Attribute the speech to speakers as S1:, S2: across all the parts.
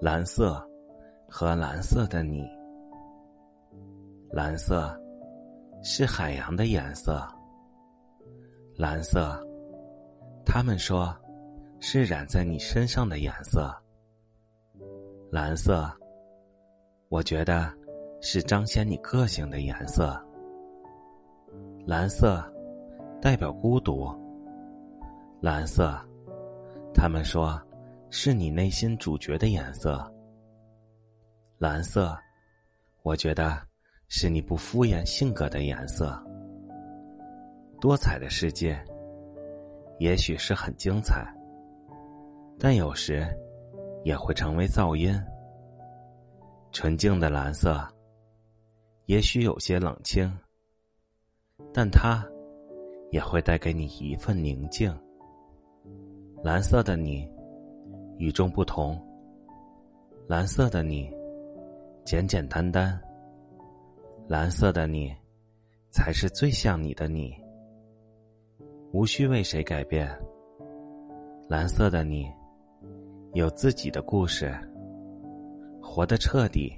S1: 蓝色和蓝色的你，蓝色是海洋的颜色。蓝色，他们说是染在你身上的颜色。蓝色，我觉得是彰显你个性的颜色。蓝色代表孤独。蓝色，他们说。是你内心主角的颜色，蓝色，我觉得是你不敷衍性格的颜色。多彩的世界，也许是很精彩，但有时也会成为噪音。纯净的蓝色，也许有些冷清，但它也会带给你一份宁静。蓝色的你。与众不同，蓝色的你，简简单单。蓝色的你，才是最像你的你。无需为谁改变。蓝色的你，有自己的故事，活得彻底，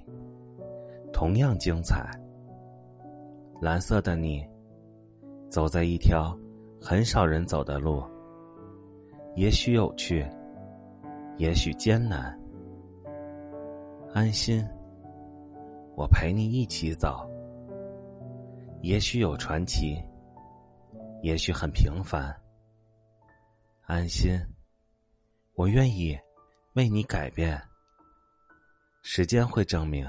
S1: 同样精彩。蓝色的你，走在一条很少人走的路，也许有趣。也许艰难，安心，我陪你一起走。也许有传奇，也许很平凡。安心，我愿意为你改变。时间会证明，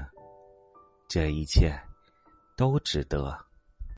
S1: 这一切都值得。